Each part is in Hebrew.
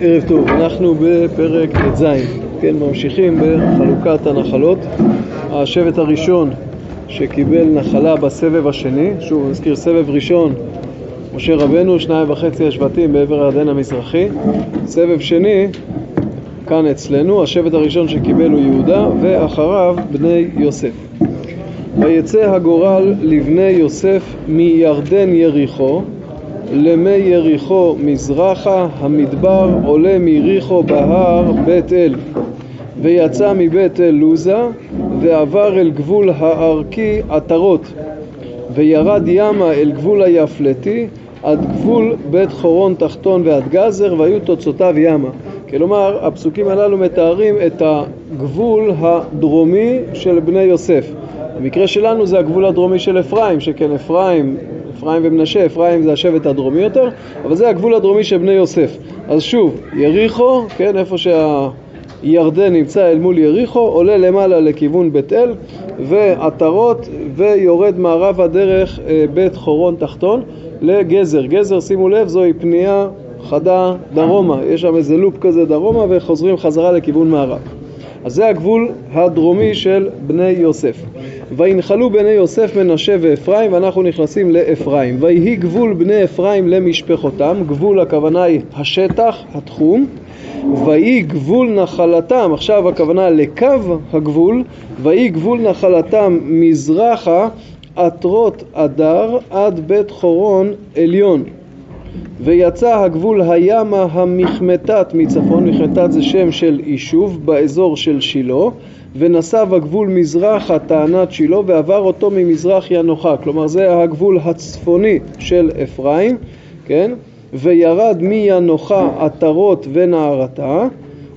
ערב טוב, אנחנו בפרק ט"ז, כן, ממשיכים בחלוקת הנחלות. השבט הראשון שקיבל נחלה בסבב השני, שוב נזכיר סבב ראשון, משה רבנו, שניים וחצי השבטים בעבר הירדן המזרחי. סבב שני, כאן אצלנו, השבט הראשון שקיבל הוא יהודה, ואחריו בני יוסף. ויצא הגורל לבני יוסף מירדן יריחו למי יריחו מזרחה, המדבר עולה מיריחו בהר בית אל. ויצא מבית אל לוזה ועבר אל גבול הערכי עטרות. וירד ימה אל גבול היפלטי עד גבול בית חורון תחתון ועד גזר והיו תוצאותיו ימה. כלומר הפסוקים הללו מתארים את הגבול הדרומי של בני יוסף. במקרה שלנו זה הגבול הדרומי של אפרים שכן אפרים אפרים ומנשה, אפרים זה השבט הדרומי יותר, אבל זה הגבול הדרומי של בני יוסף. אז שוב, יריחו, כן, איפה שהירדן נמצא אל מול יריחו, עולה למעלה לכיוון בית אל, ועטרות, ויורד מערבה דרך אה, בית חורון תחתון לגזר. גזר, שימו לב, זוהי פנייה חדה דרומה, יש שם איזה לופ כזה דרומה, וחוזרים חזרה לכיוון מערב. אז זה הגבול הדרומי של בני יוסף. וינחלו בני יוסף מנשה ואפרים ואנחנו נכנסים לאפרים. ויהי גבול בני אפרים למשפחותם, גבול הכוונה היא השטח, התחום. ויהי גבול נחלתם, עכשיו הכוונה לקו הגבול, ויהי גבול נחלתם מזרחה עטרות אדר עד בית חורון עליון. ויצא הגבול הימה המחמתת מצפון, מחמתת זה שם של יישוב באזור של שילה, ונסב הגבול מזרחה טענת שילה ועבר אותו ממזרח ינוחה, כלומר זה הגבול הצפוני של אפרים, כן? וירד מינוחה עטרות ונערתה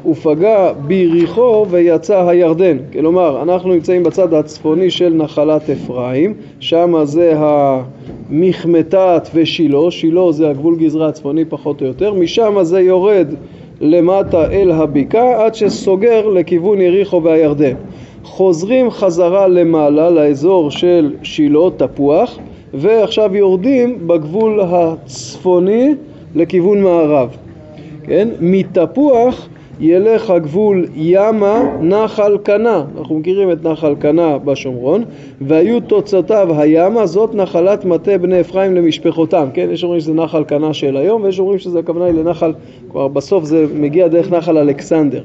ופגע ביריחו ויצא הירדן, כלומר אנחנו נמצאים בצד הצפוני של נחלת אפרים, שם זה המחמתת ושילה, שילה זה הגבול גזרה הצפוני פחות או יותר, משם זה יורד למטה אל הבקעה עד שסוגר לכיוון יריחו והירדן. חוזרים חזרה למעלה לאזור של שילה, תפוח, ועכשיו יורדים בגבול הצפוני לכיוון מערב. כן? מתפוח ילך הגבול ימה נחל קנה, אנחנו מכירים את נחל קנה בשומרון, והיו תוצאותיו הימה, זאת נחלת מטה בני אפרים למשפחותם, כן? יש אומרים שזה נחל קנה של היום, ויש אומרים שזה הכוונה היא לנחל, כבר בסוף זה מגיע דרך נחל אלכסנדר.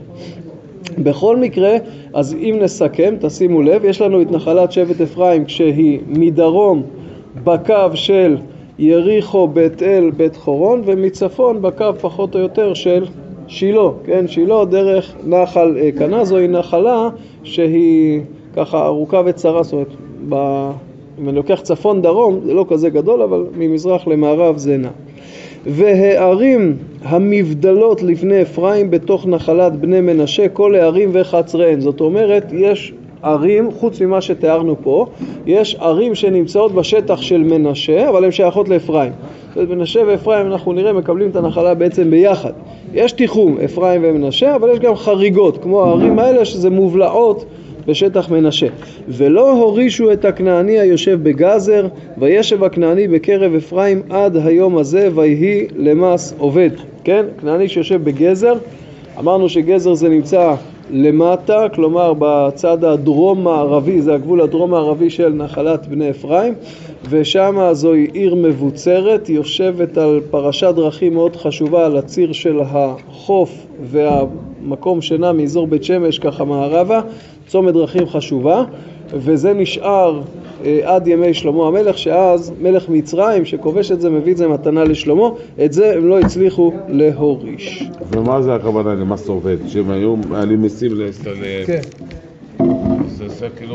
בכל מקרה, אז אם נסכם, תשימו לב, יש לנו את נחלת שבט אפרים כשהיא מדרום בקו של יריחו, בית אל, בית חורון, ומצפון בקו פחות או יותר של שילה, כן, שילה דרך נחל קנה, זוהי נחלה שהיא ככה ארוכה וצרה, זאת אומרת, ב... אם אני לוקח צפון דרום זה לא כזה גדול, אבל ממזרח למערב זה נע. והערים המבדלות לפני אפרים בתוך נחלת בני מנשה, כל הערים וחצריהן, זאת אומרת יש ערים, חוץ ממה שתיארנו פה, יש ערים שנמצאות בשטח של מנשה, אבל הן שייכות לאפרים. זאת אומרת, מנשה ואפרים, אנחנו נראה, מקבלים את הנחלה בעצם ביחד. יש תיחום, אפרים ומנשה, אבל יש גם חריגות, כמו הערים האלה שזה מובלעות בשטח מנשה. ולא הורישו את הכנעני היושב בגזר, וישב הכנעני בקרב אפרים עד היום הזה, ויהי למס עובד. כן? כנעני שיושב בגזר, אמרנו שגזר זה נמצא למטה, כלומר בצד הדרום-מערבי, זה הגבול הדרום-מערבי של נחלת בני אפרים, ושם זוהי עיר מבוצרת, יושבת על פרשת דרכים מאוד חשובה, על הציר של החוף והמקום שנע מאזור בית שמש ככה מערבה, צומת דרכים חשובה, וזה נשאר אה, עד ימי שלמה המלך, שאז מלך מצרים שכובש את זה מביא את זה מתנה לשלמה, את זה הם לא הצליחו להוריש. ומה זה הכוונה למס עובד? שהם היו מעלים מיסים ל... כן. זה זה כאילו